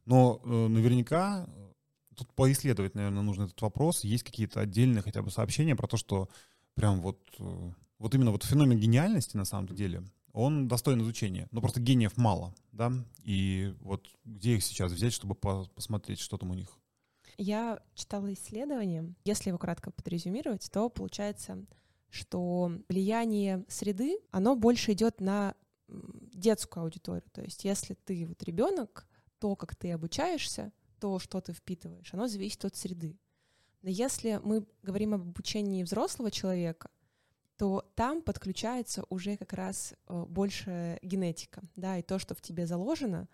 Но э, наверняка э, тут поисследовать, наверное, нужно этот вопрос. Есть какие-то отдельные хотя бы сообщения про то, что прям вот, э, вот именно вот феномен гениальности на самом деле, он достоин изучения. Но просто гениев мало, да? И вот где их сейчас взять, чтобы по посмотреть, что там у них? Я читала исследование. Если его кратко подрезюмировать, то получается, что влияние среды, оно больше идет на детскую аудиторию. То есть если ты вот ребенок, то, как ты обучаешься, то, что ты впитываешь, оно зависит от среды. Но если мы говорим об обучении взрослого человека, то там подключается уже как раз э, больше генетика, да, и то, что в тебе заложено,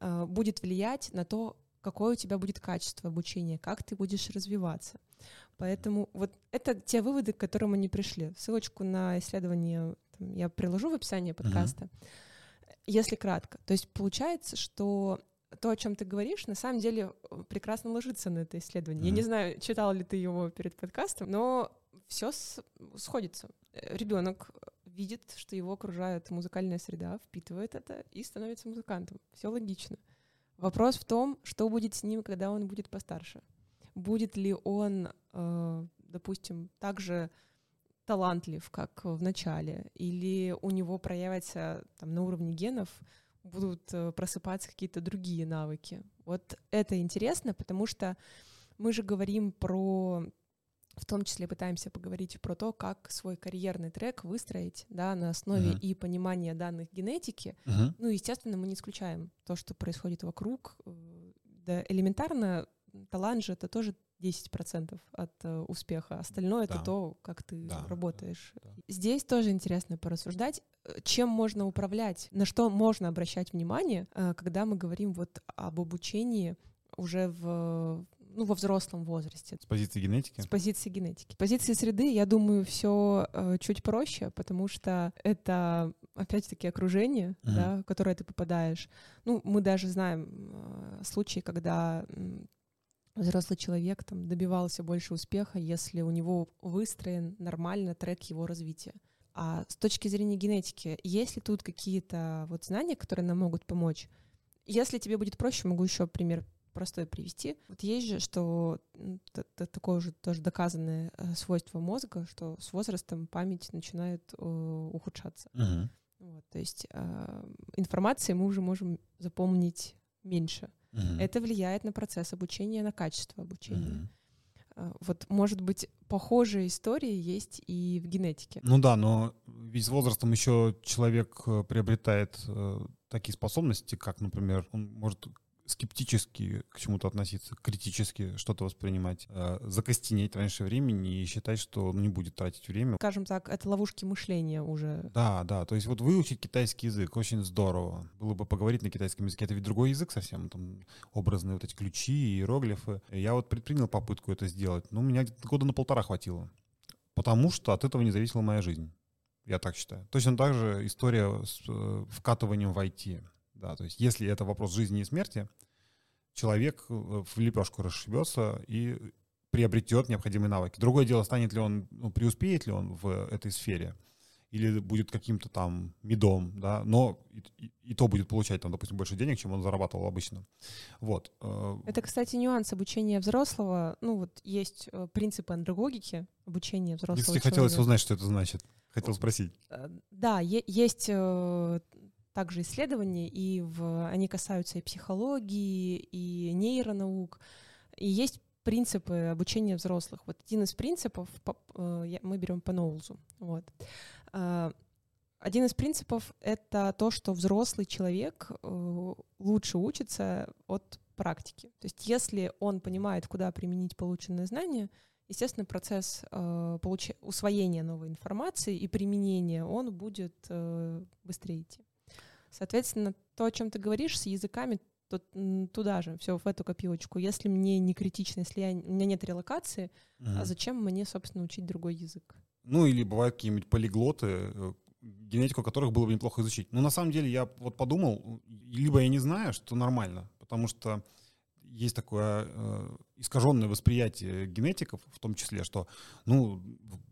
э, будет влиять на то, какое у тебя будет качество обучения, как ты будешь развиваться. Поэтому вот это те выводы, к которым они пришли. Ссылочку на исследование там, я приложу в описании подкаста. Mm-hmm. Если кратко. То есть получается, что то, о чем ты говоришь, на самом деле э, прекрасно ложится на это исследование. Mm-hmm. Я не знаю, читал ли ты его перед подкастом, но все с- сходится. Э, Ребенок видит, что его окружает музыкальная среда, впитывает это и становится музыкантом. Все логично. Вопрос в том, что будет с ним, когда он будет постарше. Будет ли он, э, допустим, также талантлив, как в начале, или у него проявятся там, на уровне генов будут э, просыпаться какие-то другие навыки. Вот это интересно, потому что мы же говорим про в том числе пытаемся поговорить про то, как свой карьерный трек выстроить, да, на основе uh-huh. и понимания данных генетики. Uh-huh. Ну, естественно, мы не исключаем то, что происходит вокруг. Э, да, элементарно талант же это тоже 10% от э, успеха. Остальное да. это то, как ты да, работаешь. Да, да. Здесь тоже интересно порассуждать, э, чем можно управлять, на что можно обращать внимание, э, когда мы говорим вот об обучении уже в ну, во взрослом возрасте. С позиции генетики? С позиции генетики. С позиции среды, я думаю, все э, чуть проще, потому что это, опять-таки, окружение, uh-huh. да, в которое ты попадаешь. Ну, мы даже знаем э, случаи, когда э, взрослый человек там добивался больше успеха, если у него выстроен нормально трек его развития. А с точки зрения генетики, есть ли тут какие-то вот знания, которые нам могут помочь? Если тебе будет проще, могу еще пример простой привести. Вот есть же, что это такое уже тоже доказанное э, свойство мозга, что с возрастом память начинает э, ухудшаться. Uh-huh. Вот, то есть э, информации мы уже можем запомнить меньше. Uh-huh. Это влияет на процесс обучения, на качество обучения. Uh-huh. Вот, может быть, похожие истории есть и в генетике. Ну да, но ведь с возрастом еще человек приобретает э, такие способности, как, например, он может скептически к чему-то относиться, критически что-то воспринимать, э, закостенеть раньше времени и считать, что ну, не будет тратить время. Скажем так, это ловушки мышления уже. Да, да, то есть вот выучить китайский язык очень здорово. Было бы поговорить на китайском языке, это ведь другой язык совсем, там образные вот эти ключи, иероглифы. Я вот предпринял попытку это сделать, но у меня где-то года на полтора хватило, потому что от этого не зависела моя жизнь. Я так считаю. Точно так же история с э, вкатыванием в IT. Да, то есть если это вопрос жизни и смерти, человек э, в лепешку расшибется и приобретет необходимые навыки. Другое дело, станет ли он, ну, преуспеет ли он в этой сфере, или будет каким-то там медом, да, но и, и, и то будет получать там, допустим, больше денег, чем он зарабатывал обычно. Вот. Э, это, кстати, нюанс обучения взрослого. Ну, вот есть э, принципы андрогогики обучения взрослого Если хотелось узнать, что это значит, хотел спросить. Да, есть также исследования, и в, они касаются и психологии, и нейронаук. И есть принципы обучения взрослых. Вот один из принципов э, мы берем по Ноулзу. Вот. А, один из принципов — это то, что взрослый человек э, лучше учится от практики. То есть если он понимает, куда применить полученные знания, естественно, процесс э, получ... усвоения новой информации и применения, он будет быстрее идти. Соответственно, то, о чем ты говоришь с языками, то туда же, все в эту копилочку. Если мне не критично, если я, у меня нет релокации, угу. а зачем мне, собственно, учить другой язык? Ну, или бывают какие-нибудь полиглоты, э, генетику которых было бы неплохо изучить. Но на самом деле я вот подумал, либо я не знаю, что нормально, потому что есть такое э, искаженное восприятие генетиков, в том числе, что, ну,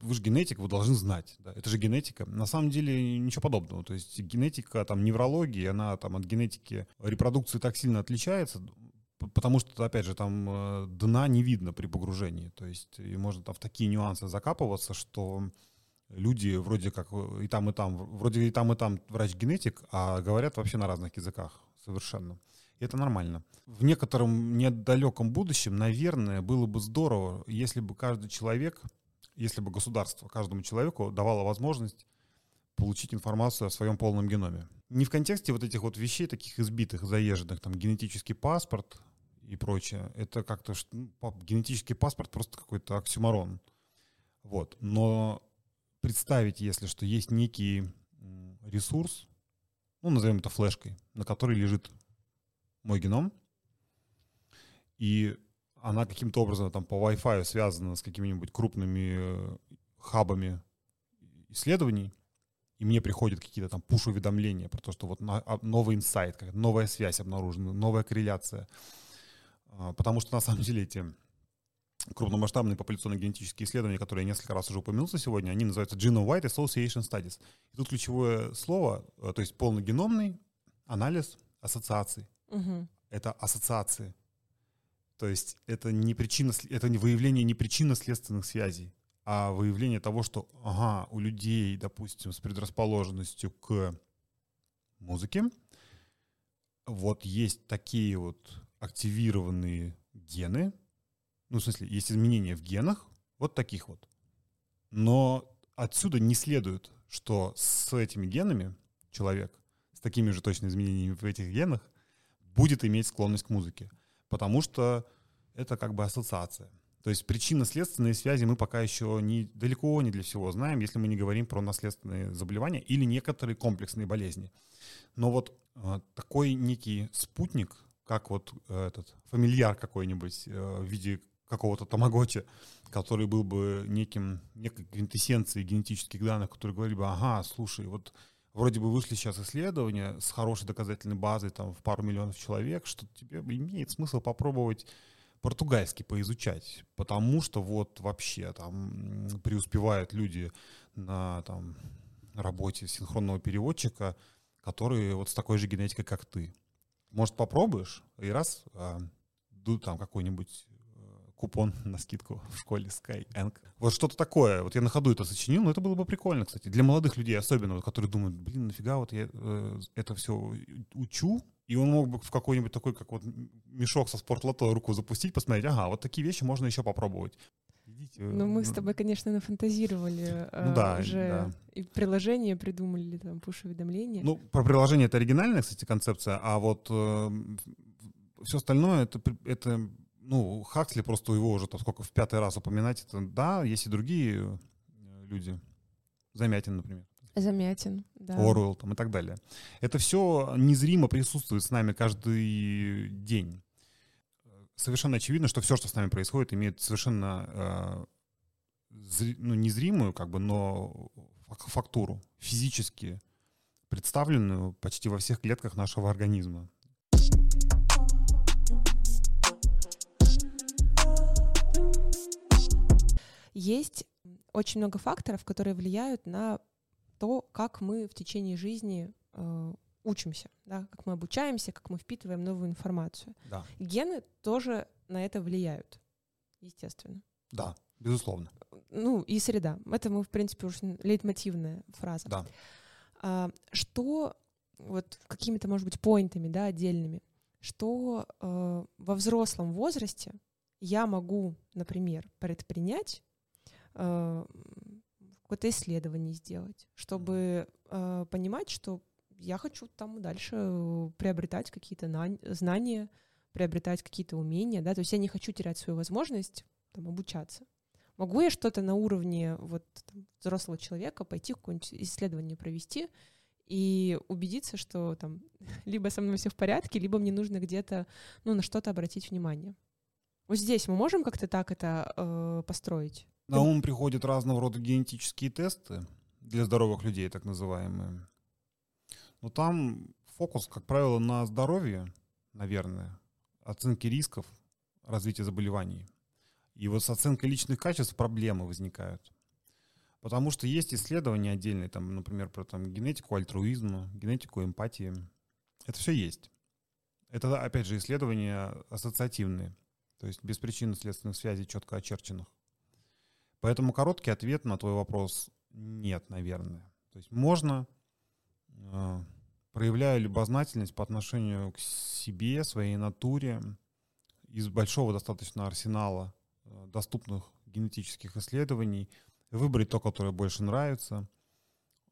вы же генетик, вы должны знать, да, это же генетика. На самом деле ничего подобного. То есть генетика, там, неврологии, она там от генетики репродукции так сильно отличается, потому что, опять же, там э, дна не видно при погружении. То есть можно там в такие нюансы закапываться, что люди вроде как э, и там, и там, вроде и там, и там врач-генетик, а говорят вообще на разных языках совершенно. И это нормально. В некотором недалеком будущем, наверное, было бы здорово, если бы каждый человек, если бы государство каждому человеку давало возможность получить информацию о своем полном геноме. Не в контексте вот этих вот вещей, таких избитых, заезженных, там, генетический паспорт и прочее. Это как-то, ну, генетический паспорт просто какой-то оксюмарон. Вот. Но представить, если что, есть некий ресурс, ну, назовем это флешкой, на которой лежит мой геном, и она каким-то образом там по Wi-Fi связана с какими-нибудь крупными э, хабами исследований, и мне приходят какие-то там пуш-уведомления про то, что вот а, новый инсайт, новая связь обнаружена, новая корреляция. А, потому что на самом деле эти крупномасштабные популяционно-генетические исследования, которые я несколько раз уже упомянулся сегодня, они называются Genome-Wide Association Studies. И тут ключевое слово, э, то есть полногеномный анализ ассоциаций. Угу. Это ассоциации. То есть это не причина, это не выявление не причинно-следственных связей, а выявление того, что, ага, у людей, допустим, с предрасположенностью к музыке, вот есть такие вот активированные гены, ну, в смысле, есть изменения в генах, вот таких вот. Но отсюда не следует, что с этими генами человек, с такими же точно изменениями в этих генах, будет иметь склонность к музыке. Потому что это как бы ассоциация. То есть причинно-следственные связи мы пока еще не, далеко не для всего знаем, если мы не говорим про наследственные заболевания или некоторые комплексные болезни. Но вот э, такой некий спутник, как вот э, этот фамильяр какой-нибудь э, в виде какого-то тамагочи, который был бы неким, некой квинтэссенцией генетических данных, которые говорили бы, ага, слушай, вот вроде бы вышли сейчас исследования с хорошей доказательной базой там в пару миллионов человек, что тебе имеет смысл попробовать португальский поизучать, потому что вот вообще там преуспевают люди на там, работе синхронного переводчика, которые вот с такой же генетикой, как ты. Может, попробуешь и раз а, там какой-нибудь купон *laughs* на скидку в школе Skyeng. Вот что-то такое. Вот я на ходу это сочинил, но это было бы прикольно, кстати. Для молодых людей особенно, вот, которые думают, блин, нафига вот я э, это все учу, и он мог бы в какой-нибудь такой, как вот мешок со спортлото руку запустить, посмотреть, ага, вот такие вещи можно еще попробовать. Идите, ну, мы с тобой, конечно, нафантазировали ну, да, уже да. и приложение придумали, там, пуш-уведомления. Ну, про приложение это оригинальная, кстати, концепция, а вот э, все остальное это, это ну, Хаксли просто его уже, там, сколько в пятый раз упоминать, это, да, есть и другие э, люди. Замятин, например. Замятин, да. Оруэлл там и так далее. Это все незримо присутствует с нами каждый день. Совершенно очевидно, что все, что с нами происходит, имеет совершенно э, ну, незримую, как бы, но фактуру, физически представленную почти во всех клетках нашего организма. Есть очень много факторов, которые влияют на то, как мы в течение жизни э, учимся, да, как мы обучаемся, как мы впитываем новую информацию. Да. Гены тоже на это влияют, естественно. Да, безусловно. Ну и среда. Это мы, в принципе, уже лейтмотивная фраза. Да. А, что вот какими-то, может быть, поинтами, да, отдельными, что э, во взрослом возрасте я могу, например, предпринять какое-то исследование сделать, чтобы э, понимать, что я хочу там дальше приобретать какие-то знания, приобретать какие-то умения, да, то есть я не хочу терять свою возможность там, обучаться. Могу я что-то на уровне вот там, взрослого человека пойти какое-нибудь исследование провести и убедиться, что там *laughs* либо со мной все в порядке, либо мне нужно где-то ну, на что-то обратить внимание. Вот здесь мы можем как-то так это э, построить? На ум приходят разного рода генетические тесты для здоровых людей, так называемые. Но там фокус, как правило, на здоровье, наверное, оценке рисков развития заболеваний. И вот с оценкой личных качеств проблемы возникают. Потому что есть исследования отдельные, там, например, про там, генетику альтруизма, генетику эмпатии. Это все есть. Это, опять же, исследования ассоциативные, то есть без причинно-следственных связей четко очерченных. Поэтому короткий ответ на твой вопрос — нет, наверное. То есть можно, э, проявляя любознательность по отношению к себе, своей натуре, из большого достаточно арсенала э, доступных генетических исследований, выбрать то, которое больше нравится.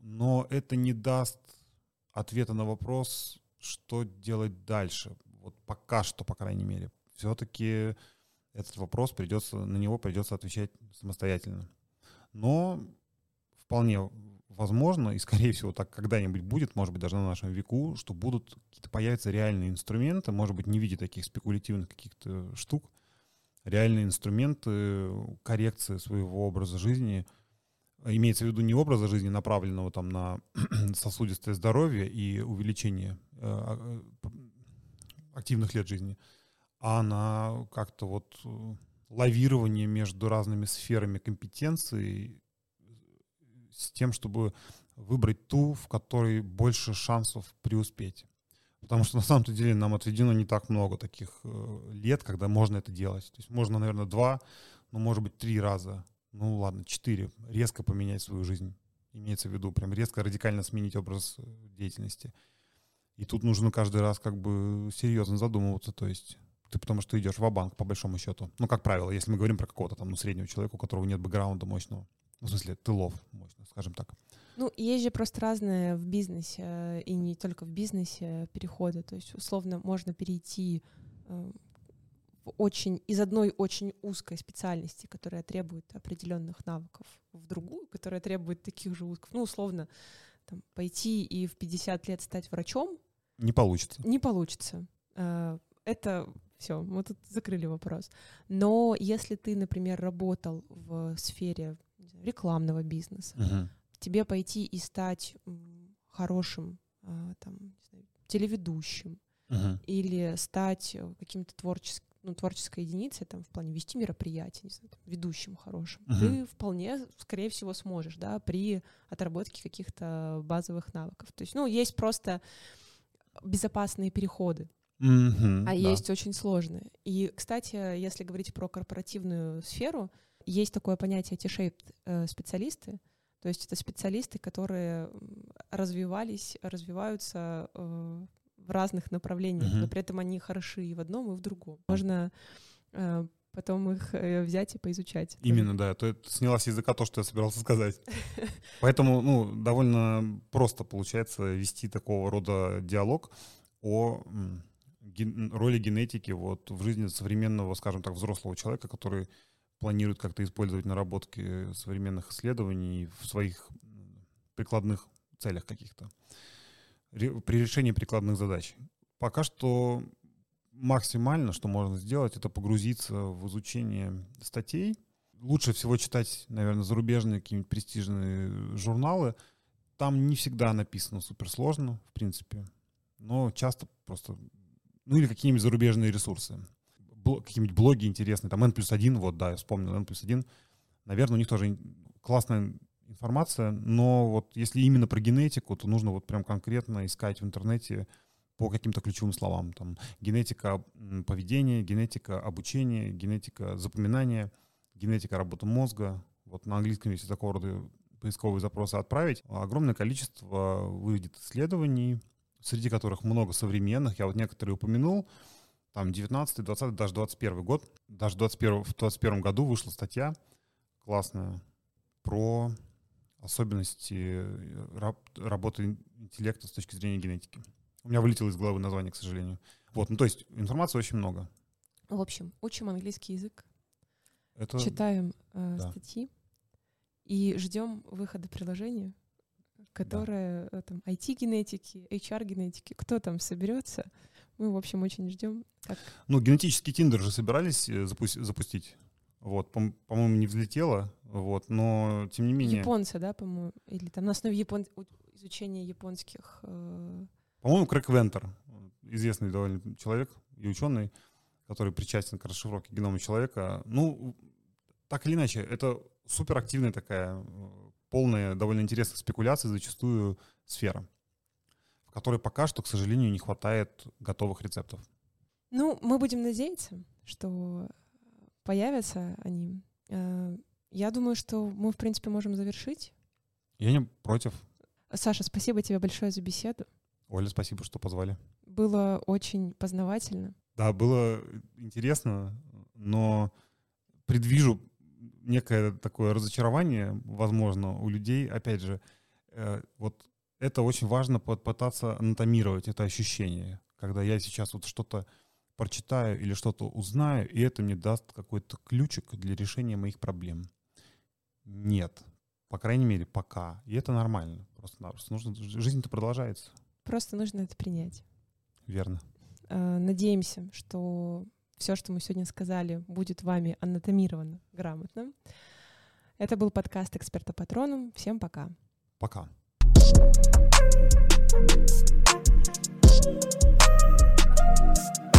Но это не даст ответа на вопрос, что делать дальше. Вот пока что, по крайней мере. Все-таки этот вопрос придется, на него придется отвечать самостоятельно. Но вполне возможно, и скорее всего так когда-нибудь будет, может быть, даже на нашем веку, что будут какие-то появятся реальные инструменты, может быть, не в виде таких спекулятивных каких-то штук, реальные инструменты коррекции своего образа жизни, имеется в виду не образа жизни, направленного там на *clears throat* сосудистое здоровье и увеличение э, а, э, активных лет жизни, а на как-то вот э, лавирование между разными сферами компетенции с тем, чтобы выбрать ту, в которой больше шансов преуспеть. Потому что на самом деле нам отведено не так много таких э, лет, когда можно это делать. То есть можно, наверное, два, ну, может быть, три раза, ну, ладно, четыре, резко поменять свою жизнь. Имеется в виду, прям резко, радикально сменить образ э, деятельности. И тут нужно каждый раз как бы серьезно задумываться. То есть ты потому что идешь в банк по большому счету. Ну, как правило, если мы говорим про какого-то там, ну, среднего человека, у которого нет бэкграунда мощного. В смысле, тылов мощных, скажем так. Ну, есть же просто разные в бизнесе, э, и не только в бизнесе переходы. То есть, условно, можно перейти э, в очень, из одной очень узкой специальности, которая требует определенных навыков, в другую, которая требует таких же узких. Ну, условно, там, пойти и в 50 лет стать врачом. Не получится. Не получится. Э, это все, мы тут закрыли вопрос. Но если ты, например, работал в сфере рекламного бизнеса, uh-huh тебе пойти и стать хорошим а, там, знаю, телеведущим uh-huh. или стать э, каким-то творческим ну, творческой единицей, там, в плане вести мероприятия, не знаю, там, ведущим хорошим, uh-huh. ты вполне, скорее всего, сможешь, да, при отработке каких-то базовых навыков. То есть, ну, есть просто безопасные переходы, uh-huh, а да. есть очень сложные. И, кстати, если говорить про корпоративную сферу, есть такое понятие T-shaped э, специалисты, то есть это специалисты, которые развивались, развиваются э, в разных направлениях, uh-huh. но при этом они хороши и в одном, и в другом. Можно э, потом их взять и поизучать. Именно, да. То снялось с языка то, что я собирался сказать. *laughs* Поэтому, ну, довольно просто получается вести такого рода диалог о ген- роли генетики вот в жизни современного, скажем так, взрослого человека, который планирует как-то использовать наработки современных исследований в своих прикладных целях каких-то, при решении прикладных задач. Пока что максимально, что можно сделать, это погрузиться в изучение статей. Лучше всего читать, наверное, зарубежные какие-нибудь престижные журналы. Там не всегда написано суперсложно, в принципе, но часто просто... Ну или какие-нибудь зарубежные ресурсы какие-нибудь блоги интересные, там N плюс один, вот, да, я вспомнил N плюс один, наверное, у них тоже классная информация, но вот если именно про генетику, то нужно вот прям конкретно искать в интернете по каким-то ключевым словам. Там генетика поведения, генетика обучения, генетика запоминания, генетика работы мозга. Вот на английском, если такого рода поисковые запросы отправить, огромное количество выйдет исследований, среди которых много современных. Я вот некоторые упомянул там 19, 20, даже 21 год, даже 21, в 21 году вышла статья классная про особенности э, раб, работы интеллекта с точки зрения генетики. У меня вылетело из головы название, к сожалению. Вот, ну то есть информации очень много. В общем, учим английский язык, Это... читаем э, да. статьи и ждем выхода приложения, которое да. Э, там IT-генетики, HR-генетики, кто там соберется, мы, в общем, очень ждем. Так. Ну, генетический Тиндер же собирались э, запу- запустить. Вот, по- моему не взлетело, вот, но тем не менее... Японцы, да, по-моему? Или там на основе япон... изучения японских... Э... По-моему, Крэг Вентер, известный довольно человек и ученый, который причастен к расшифровке генома человека. Ну, так или иначе, это суперактивная такая, э, полная, довольно интересная спекуляция, зачастую сфера которой пока что, к сожалению, не хватает готовых рецептов. Ну, мы будем надеяться, что появятся они. Э, я думаю, что мы, в принципе, можем завершить. Я не против. Саша, спасибо тебе большое за беседу. Оля, спасибо, что позвали. Было очень познавательно. Да, было интересно, но предвижу некое такое разочарование, возможно, у людей. Опять же, э, вот это очень важно пытаться анатомировать это ощущение, когда я сейчас вот что-то прочитаю или что-то узнаю, и это мне даст какой-то ключик для решения моих проблем. Нет. По крайней мере, пока. И это нормально. Просто-напросто нужно... Жизнь-то продолжается. Просто нужно это принять. Верно. Э, надеемся, что все, что мы сегодня сказали, будет вами анатомировано грамотно. Это был подкаст «Эксперта Патроном». Всем пока. Пока. Thank you